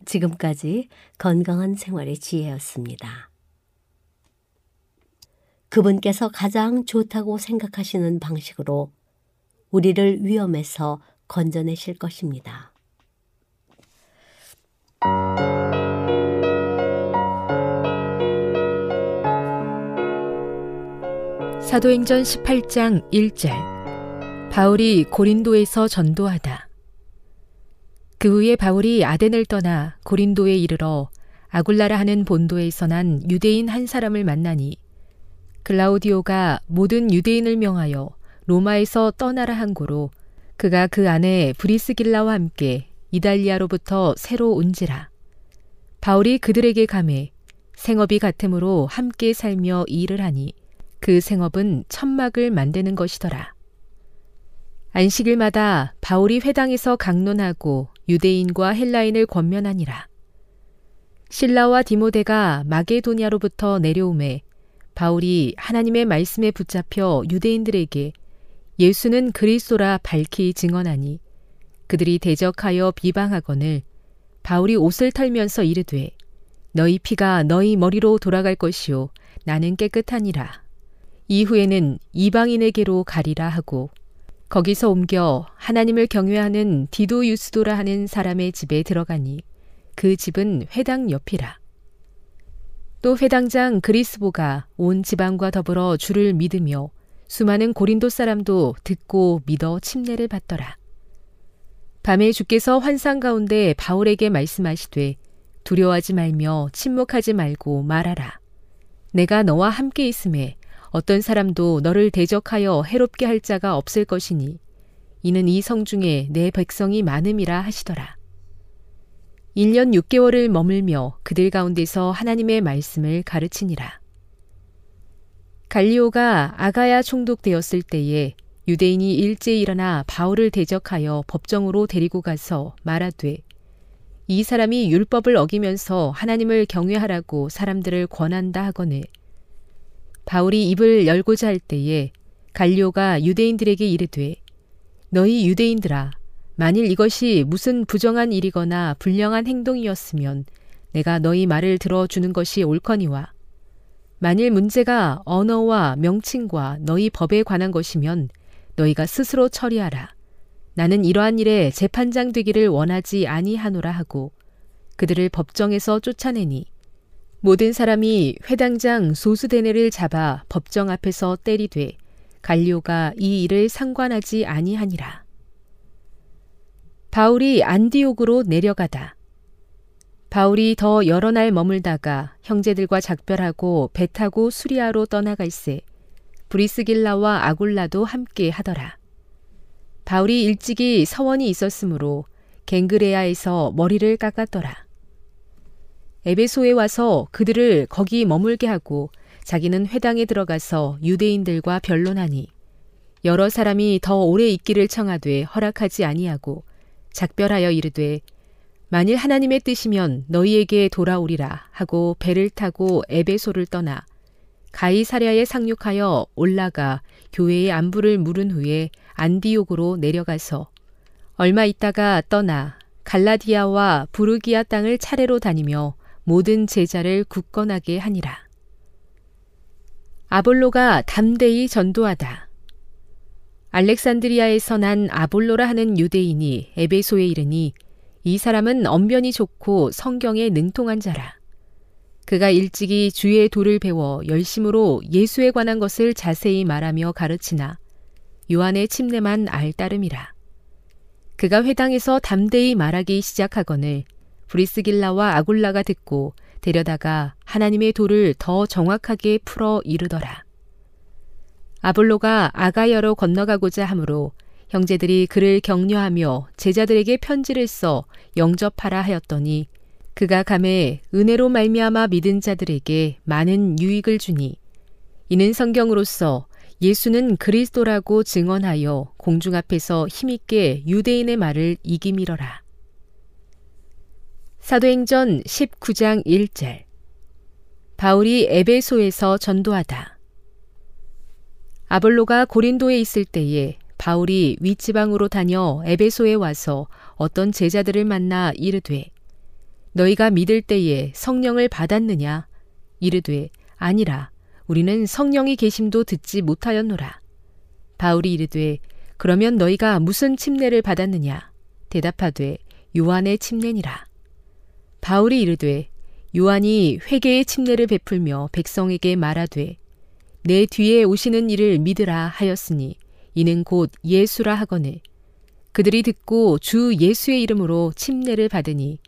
지금까지 건강한 생활의 지혜였습니다. 그분께서 가장 좋다고 생각하시는 방식으로 우리를 위험에서 건져내실 것입니다. 사도행전 18장 1절 바울이 고린도에서 전도하다. 그 후에 바울이 아덴을 떠나 고린도에 이르러 아굴라라 하는 본도에서 난 유대인 한 사람을 만나니 글라우디오가 모든 유대인을 명하여 로마에서 떠나라 한 고로 그가 그 안에 브리스길라와 함께 이달리아로부터 새로 온지라. 바울이 그들에게 감해 생업이 같으므로 함께 살며 일을 하니 그 생업은 천막을 만드는 것이더라. 안식일마다 바울이 회당에서 강론하고 유대인과 헬라인을 권면하니라. 신라와 디모데가 마게도니아로부터 내려오매 바울이 하나님의 말씀에 붙잡혀 유대인들에게 예수는 그리스도라 밝히 증언하니 그들이 대적하여 비방하거늘 바울이 옷을 털면서 이르되 너희 피가 너희 머리로 돌아갈 것이요 나는 깨끗하니라. 이후에는 이방인에게로 가리라 하고 거기서 옮겨 하나님을 경외하는 디도 유스도라 하는 사람의 집에 들어가니 그 집은 회당 옆이라. 또 회당장 그리스보가 온 지방과 더불어 주를 믿으며 수많은 고린도 사람도 듣고 믿어 침례를 받더라. 밤에 주께서 환상 가운데 바울에게 말씀하시되 두려워하지 말며 침묵하지 말고 말하라. 내가 너와 함께 있음에 어떤 사람도 너를 대적하여 해롭게 할 자가 없을 것이니 이는 이 성 중에 내 백성이 많음이라 하시더라. 1년 6개월을 머물며 그들 가운데서 하나님의 말씀을 가르치니라. 갈리오가 아가야 총독되었을 때에 유대인이 일제히 일어나 바울을 대적하여 법정으로 데리고 가서 말하되 이 사람이 율법을 어기면서 하나님을 경외하라고 사람들을 권한다 하거늘 바울이 입을 열고자 할 때에 갈리오가 유대인들에게 이르되 너희 유대인들아 만일 이것이 무슨 부정한 일이거나 불량한 행동이었으면 내가 너희 말을 들어주는 것이 옳거니와 만일 문제가 언어와 명칭과 너희 법에 관한 것이면 너희가 스스로 처리하라. 나는 이러한 일에 재판장 되기를 원하지 아니하노라 하고 그들을 법정에서 쫓아내니 모든 사람이 회당장 소수대네를 잡아 법정 앞에서 때리되 갈리오가 이 일을 상관하지 아니하니라. 바울이 안디옥으로 내려가다. 바울이 더 여러 날 머물다가 형제들과 작별하고 배 타고 수리아로 떠나갈새 브리스길라와 아굴라도 함께 하더라. 바울이 일찍이 서원이 있었으므로 갱그레아에서 머리를 깎았더라. 에베소에 와서 그들을 거기 머물게 하고 자기는 회당에 들어가서 유대인들과 변론하니 여러 사람이 더 오래 있기를 청하되 허락하지 아니하고 작별하여 이르되 만일 하나님의 뜻이면 너희에게 돌아오리라 하고 배를 타고 에베소를 떠나 가이사랴에 상륙하여 올라가 교회의 안부를 물은 후에 안디옥으로 내려가서 얼마 있다가 떠나 갈라디아와 부르기아 땅을 차례로 다니며 모든 제자를 굳건하게 하니라. 아볼로가 담대히 전도하다. 알렉산드리아에서 난 아볼로라 하는 유대인이 에베소에 이르니 이 사람은 언변이 좋고 성경에 능통한 자라. 그가 일찍이 주의 도를 배워 열심으로 예수에 관한 것을 자세히 말하며 가르치나 요한의 침례만 알 따름이라. 그가 회당에서 담대히 말하기 시작하거늘 브리스길라와 아굴라가 듣고 데려다가 하나님의 도를 더 정확하게 풀어 이르더라. 아볼로가 아가여로 건너가고자 하므로 형제들이 그를 격려하며 제자들에게 편지를 써 영접하라 하였더니 그가 감에 은혜로 말미암아 믿은 자들에게 많은 유익을 주니 이는 성경으로서 예수는 그리스도라고 증언하여 공중 앞에서 힘있게 유대인의 말을 이기밀어라. 사도행전 19장 1절. 바울이 에베소에서 전도하다. 아볼로가 고린도에 있을 때에 바울이 윗지방으로 다녀 에베소에 와서 어떤 제자들을 만나 이르되 너희가 믿을 때에 성령을 받았느냐? 이르되 아니라 우리는 성령이 계심도 듣지 못하였노라. 바울이 이르되 그러면 너희가 무슨 침례를 받았느냐? 대답하되 요한의 침례니라 바울이 이르되 요한이 회개의 침례를 베풀며 백성에게 말하되 내 뒤에 오시는 이를 믿으라 하였으니 이는 곧 예수라 하거늘 그들이 듣고 주 예수의 이름으로 침례를 받으니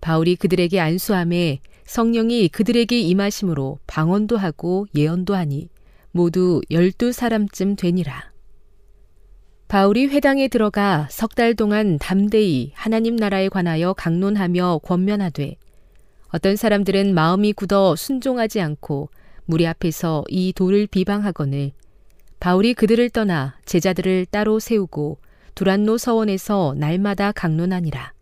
바울이 그들에게 안수함에 성령이 그들에게 임하심으로 방언도 하고 예언도 하니 모두 열두 사람쯤 되니라. 바울이 회당에 들어가 석 달 동안 담대히 하나님 나라에 관하여 강론하며 권면하되 어떤 사람들은 마음이 굳어 순종하지 않고 무리 앞에서 이 돌을 비방하거늘 바울이 그들을 떠나 제자들을 따로 세우고 두란노 서원에서 날마다 강론하니라.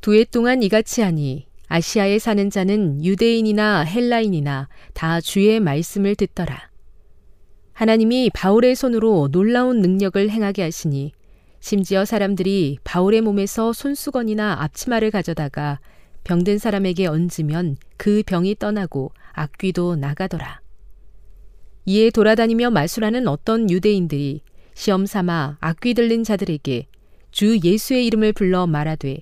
두 해 동안 이같이 하니 아시아에 사는 자는 유대인이나 헬라인이나 다 주의 말씀을 듣더라. 하나님이 바울의 손으로 놀라운 능력을 행하게 하시니 심지어 사람들이 바울의 몸에서 손수건이나 앞치마를 가져다가 병든 사람에게 얹으면 그 병이 떠나고 악귀도 나가더라. 이에 돌아다니며 마술하는 어떤 유대인들이 시험 삼아 악귀 들린 자들에게 주 예수의 이름을 불러 말하되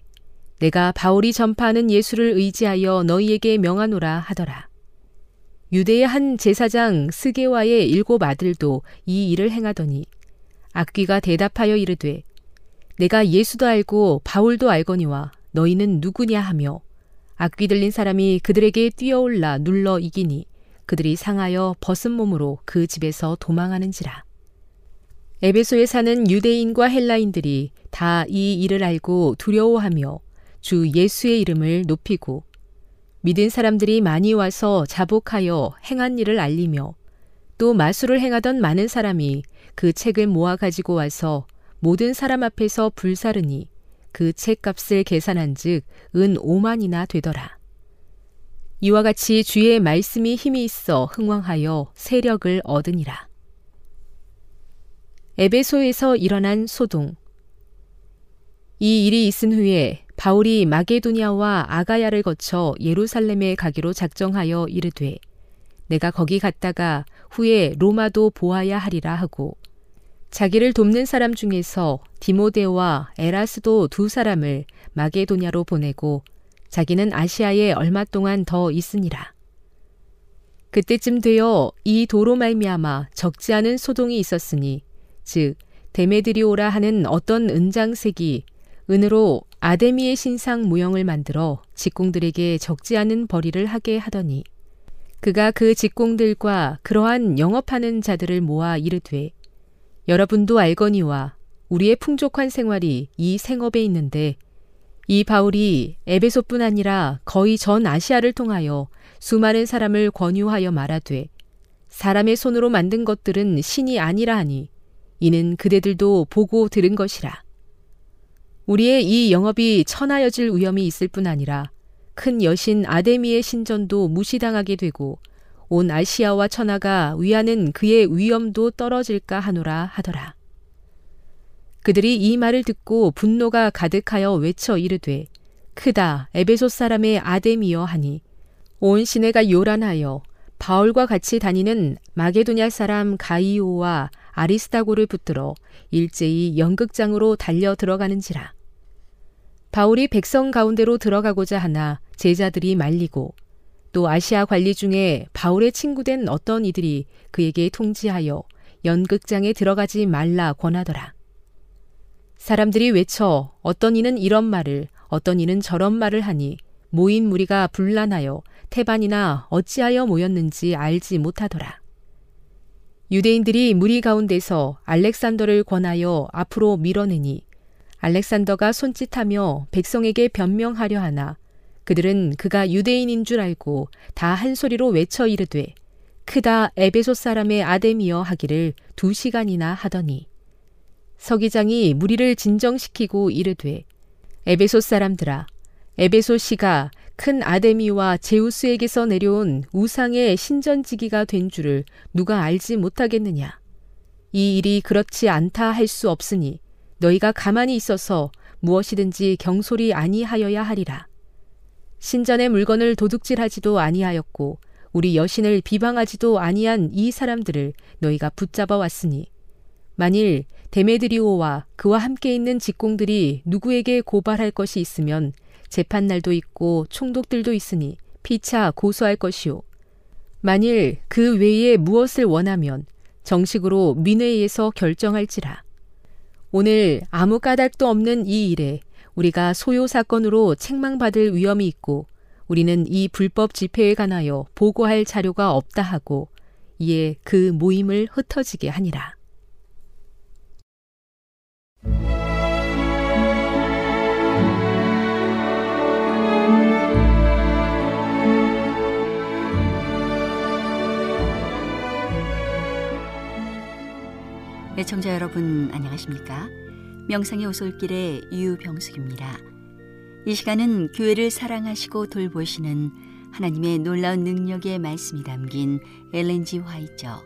내가 바울이 전파하는 예수를 의지하여 너희에게 명하노라 하더라. 유대의 한 제사장 스게와의 일곱 아들도 이 일을 행하더니 악귀가 대답하여 이르되 내가 예수도 알고 바울도 알거니와 너희는 누구냐 하며 악귀 들린 사람이 그들에게 뛰어올라 눌러 이기니 그들이 상하여 벗은 몸으로 그 집에서 도망하는지라. 에베소에 사는 유대인과 헬라인들이 다 이 일을 알고 두려워하며 주 예수의 이름을 높이고 믿은 사람들이 많이 와서 자복하여 행한 일을 알리며 또 마술을 행하던 많은 사람이 그 책을 모아 가지고 와서 모든 사람 앞에서 불사르니 그 책값을 계산한 즉 은 5만이나 되더라. 이와 같이 주의 말씀이 힘이 있어 흥왕하여 세력을 얻으니라. 에베소에서 일어난 소동. 이 일이 있은 후에 바울이 마게도니아와 아가야를 거쳐 예루살렘에 가기로 작정하여 이르되 내가 거기 갔다가 후에 로마도 보아야 하리라 하고 자기를 돕는 사람 중에서 디모데와 에라스도 두 사람을 마게도냐로 보내고 자기는 아시아에 얼마 동안 더 있으니라. 그때쯤 되어 이 도로 말미암아 적지 않은 소동이 있었으니 즉 데메드리오라 하는 어떤 은장색이 은으로 아데미의 신상 모형을 만들어 직공들에게 적지 않은 벌이를 하게 하더니 그가 그 직공들과 그러한 영업하는 자들을 모아 이르되 여러분도 알거니와 우리의 풍족한 생활이 이 생업에 있는데 이 바울이 에베소뿐 아니라 거의 전 아시아를 통하여 수많은 사람을 권유하여 말하되 사람의 손으로 만든 것들은 신이 아니라 하니 이는 그대들도 보고 들은 것이라. 우리의 이 영업이 천하여질 위험이 있을 뿐 아니라 큰 여신 아데미의 신전도 무시당하게 되고 온 아시아와 천하가 위하는 그의 위엄도 떨어질까 하노라 하더라. 그들이 이 말을 듣고 분노가 가득하여 외쳐 이르되 크다 에베소 사람의 아데미여 하니 온 시내가 요란하여 바울과 같이 다니는 마게도냐 사람 가이오와 아리스타고를 붙들어 일제히 연극장으로 달려 들어가는지라. 바울이 백성 가운데로 들어가고자 하나 제자들이 말리고 또 아시아 관리 중에 바울의 친구된 어떤 이들이 그에게 통지하여 연극장에 들어가지 말라 권하더라. 사람들이 외쳐 어떤 이는 이런 말을 어떤 이는 저런 말을 하니 모인 무리가 분란하여 태반이나 어찌하여 모였는지 알지 못하더라. 유대인들이 무리 가운데서 알렉산더를 권하여 앞으로 밀어내니 알렉산더가 손짓하며 백성에게 변명하려 하나 그들은 그가 유대인인 줄 알고 다 한 소리로 외쳐 이르되 크다 에베소 사람의 아데미여 하기를 두 시간이나 하더니 서기장이 무리를 진정시키고 이르되 에베소 사람들아 에베소 시가 큰 아데미와 제우스에게서 내려온 우상의 신전지기가 된 줄을 누가 알지 못하겠느냐. 이 일이 그렇지 않다 할 수 없으니 너희가 가만히 있어서 무엇이든지 경솔이 아니하여야 하리라. 신전의 물건을 도둑질하지도 아니하였고 우리 여신을 비방하지도 아니한 이 사람들을 너희가 붙잡아 왔으니 만일 데메드리오와 그와 함께 있는 직공들이 누구에게 고발할 것이 있으면 재판날도 있고 총독들도 있으니 피차 고소할 것이요. 만일 그 외에 무엇을 원하면 정식으로 민회에서 결정할지라. 오늘 아무 까닭도 없는 이 일에 우리가 소요 사건으로 책망받을 위험이 있고 우리는 이 불법 집회에 관하여 보고할 자료가 없다 하고 이에 그 모임을 흩어지게 하니라. 애청자 네, 여러분 안녕하십니까? 명상의 오솔길의 유병숙입니다. 이 시간은 교회를 사랑하시고 돌보시는 하나님의 놀라운 능력의 말씀이 담긴 엘렌지 화이처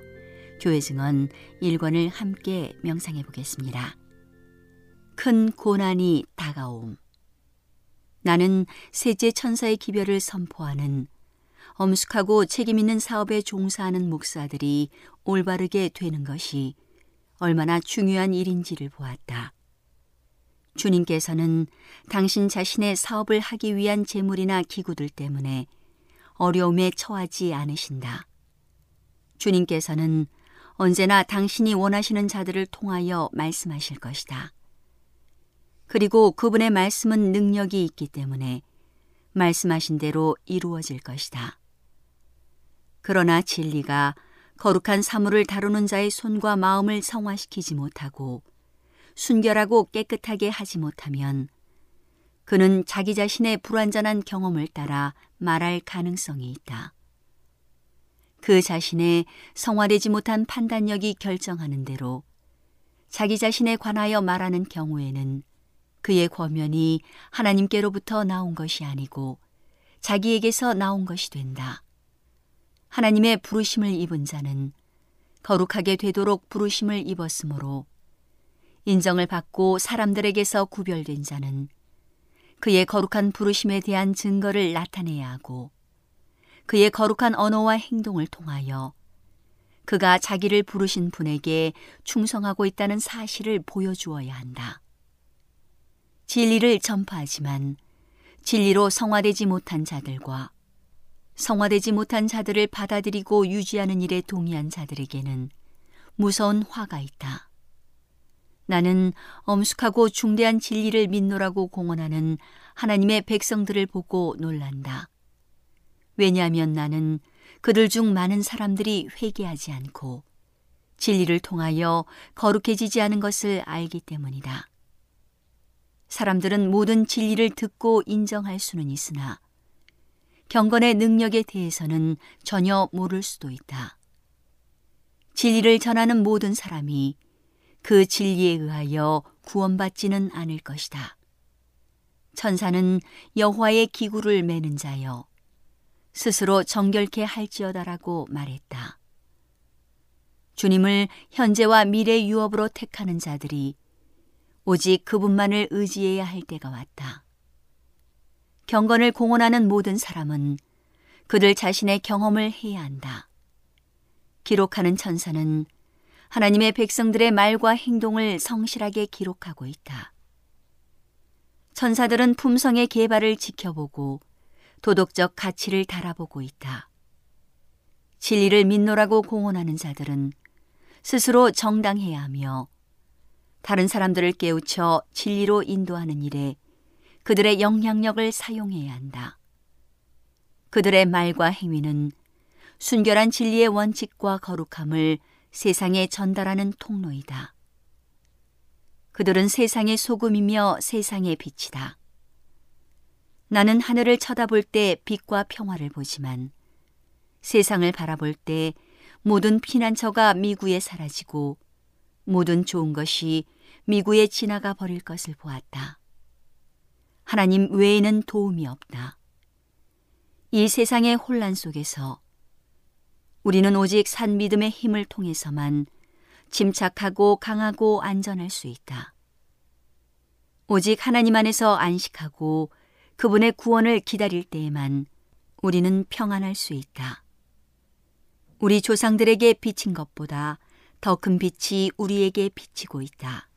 교회 증언 1권을 함께 명상해 보겠습니다. 큰 고난이 다가옴 나는 셋째 천사의 기별을 선포하는 엄숙하고 책임 있는 사업에 종사하는 목사들이 올바르게 되는 것이 얼마나 중요한 일인지를 보았다. 주님께서는 당신 자신의 사업을 하기 위한 재물이나 기구들 때문에 어려움에 처하지 않으신다. 주님께서는 언제나 당신이 원하시는 자들을 통하여 말씀하실 것이다. 그리고 그분의 말씀은 능력이 있기 때문에 말씀하신 대로 이루어질 것이다. 그러나 진리가 거룩한 사물을 다루는 자의 손과 마음을 성화시키지 못하고 순결하고 깨끗하게 하지 못하면 그는 자기 자신의 불완전한 경험을 따라 말할 가능성이 있다. 그 자신의 성화되지 못한 판단력이 결정하는 대로 자기 자신에 관하여 말하는 경우에는 그의 권면이 하나님께로부터 나온 것이 아니고 자기에게서 나온 것이 된다. 하나님의 부르심을 입은 자는 거룩하게 되도록 부르심을 입었으므로 인정을 받고 사람들에게서 구별된 자는 그의 거룩한 부르심에 대한 증거를 나타내야 하고 그의 거룩한 언어와 행동을 통하여 그가 자기를 부르신 분에게 충성하고 있다는 사실을 보여주어야 한다. 진리를 전파하지만 진리로 성화되지 못한 자들과 성화되지 못한 자들을 받아들이고 유지하는 일에 동의한 자들에게는 무서운 화가 있다. 나는 엄숙하고 중대한 진리를 믿노라고 공언하는 하나님의 백성들을 보고 놀란다. 왜냐하면 나는 그들 중 많은 사람들이 회개하지 않고 진리를 통하여 거룩해지지 않은 것을 알기 때문이다. 사람들은 모든 진리를 듣고 인정할 수는 있으나 경건의 능력에 대해서는 전혀 모를 수도 있다. 진리를 전하는 모든 사람이 그 진리에 의하여 구원받지는 않을 것이다. 천사는 여호와의 기구를 매는 자여 스스로 정결케 할지어다라고 말했다. 주님을 현재와 미래 유업으로 택하는 자들이 오직 그분만을 의지해야 할 때가 왔다. 경건을 공언하는 모든 사람은 그들 자신의 경험을 해야 한다. 기록하는 천사는 하나님의 백성들의 말과 행동을 성실하게 기록하고 있다. 천사들은 품성의 개발을 지켜보고 도덕적 가치를 달아보고 있다. 진리를 믿노라고 공언하는 자들은 스스로 정당해야 하며 다른 사람들을 깨우쳐 진리로 인도하는 일에 그들의 영향력을 사용해야 한다. 그들의 말과 행위는 순결한 진리의 원칙과 거룩함을 세상에 전달하는 통로이다. 그들은 세상의 소금이며 세상의 빛이다. 나는 하늘을 쳐다볼 때 빛과 평화를 보지만 세상을 바라볼 때 모든 피난처가 미구에 사라지고 모든 좋은 것이 미구에 지나가 버릴 것을 보았다. 하나님 외에는 도움이 없다. 이 세상의 혼란 속에서 우리는 오직 산 믿음의 힘을 통해서만 침착하고 강하고 안전할 수 있다. 오직 하나님 안에서 안식하고 그분의 구원을 기다릴 때에만 우리는 평안할 수 있다. 우리 조상들에게 비친 것보다 더 큰 빛이 우리에게 비치고 있다.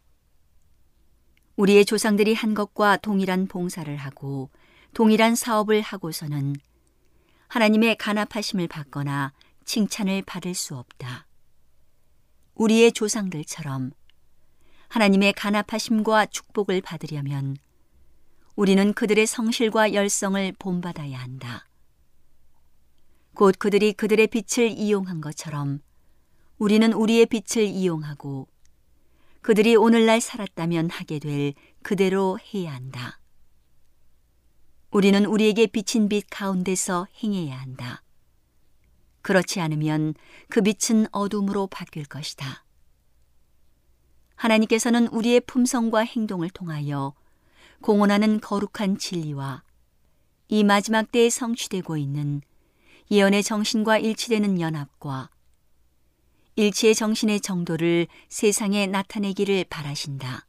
우리의 조상들이 한 것과 동일한 봉사를 하고 동일한 사업을 하고서는 하나님의 간합하심을 받거나 칭찬을 받을 수 없다. 우리의 조상들처럼 하나님의 간합하심과 축복을 받으려면 우리는 그들의 성실과 열성을 본받아야 한다. 곧 그들이 그들의 빛을 이용한 것처럼 우리는 우리의 빛을 이용하고 그들이 오늘날 살았다면 하게 될 그대로 해야 한다. 우리는 우리에게 비친 빛 가운데서 행해야 한다. 그렇지 않으면 그 빛은 어둠으로 바뀔 것이다. 하나님께서는 우리의 품성과 행동을 통하여 공헌하는 거룩한 진리와 이 마지막 때에 성취되고 있는 예언의 정신과 일치되는 연합과 일치의 정신의 정도를 세상에 나타내기를 바라신다.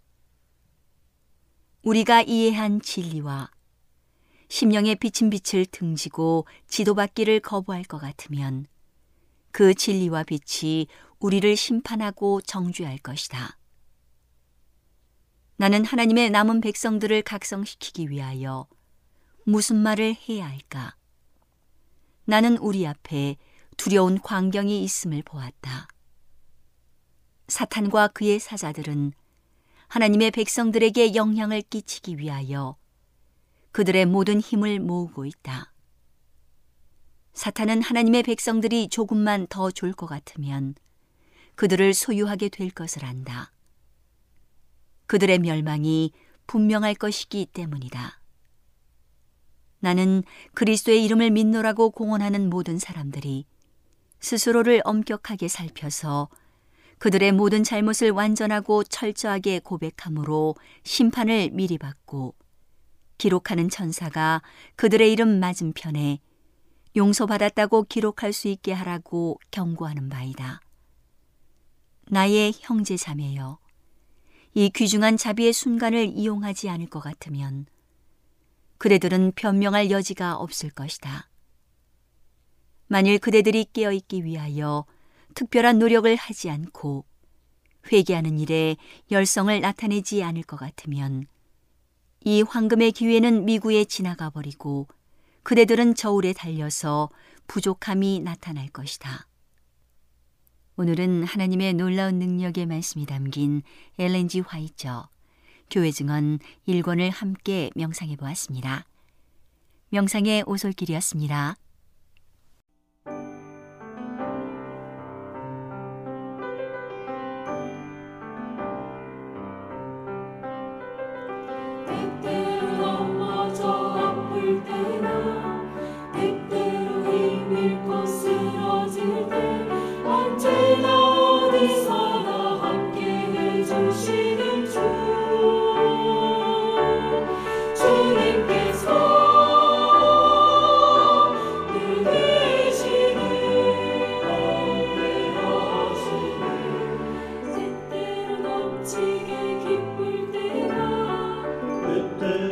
우리가 이해한 진리와 심령의 비친 빛을 등지고 지도받기를 거부할 것 같으면 그 진리와 빛이 우리를 심판하고 정죄할 것이다. 나는 하나님의 남은 백성들을 각성시키기 위하여 무슨 말을 해야 할까? 나는 우리 앞에 두려운 광경이 있음을 보았다. 사탄과 그의 사자들은 하나님의 백성들에게 영향을 끼치기 위하여 그들의 모든 힘을 모으고 있다. 사탄은 하나님의 백성들이 조금만 더 좋을 것 같으면 그들을 소유하게 될 것을 안다. 그들의 멸망이 분명할 것이기 때문이다. 나는 그리스도의 이름을 믿노라고 공언하는 모든 사람들이 스스로를 엄격하게 살펴서 그들의 모든 잘못을 완전하고 철저하게 고백함으로 심판을 미리 받고 기록하는 천사가 그들의 이름 맞은편에 용서받았다고 기록할 수 있게 하라고 경고하는 바이다. 나의 형제 자매여, 이 귀중한 자비의 순간을 이용하지 않을 것 같으면 그대들은 변명할 여지가 없을 것이다. 만일 그대들이 깨어있기 위하여 특별한 노력을 하지 않고 회개하는 일에 열성을 나타내지 않을 것 같으면 이 황금의 기회는 미구에 지나가 버리고 그대들은 저울에 달려서 부족함이 나타날 것이다. 오늘은 하나님의 놀라운 능력의 말씀이 담긴 엘렌지 화이처 교회 증언 1권을 함께 명상해 보았습니다. 명상의 오솔길이었습니다. te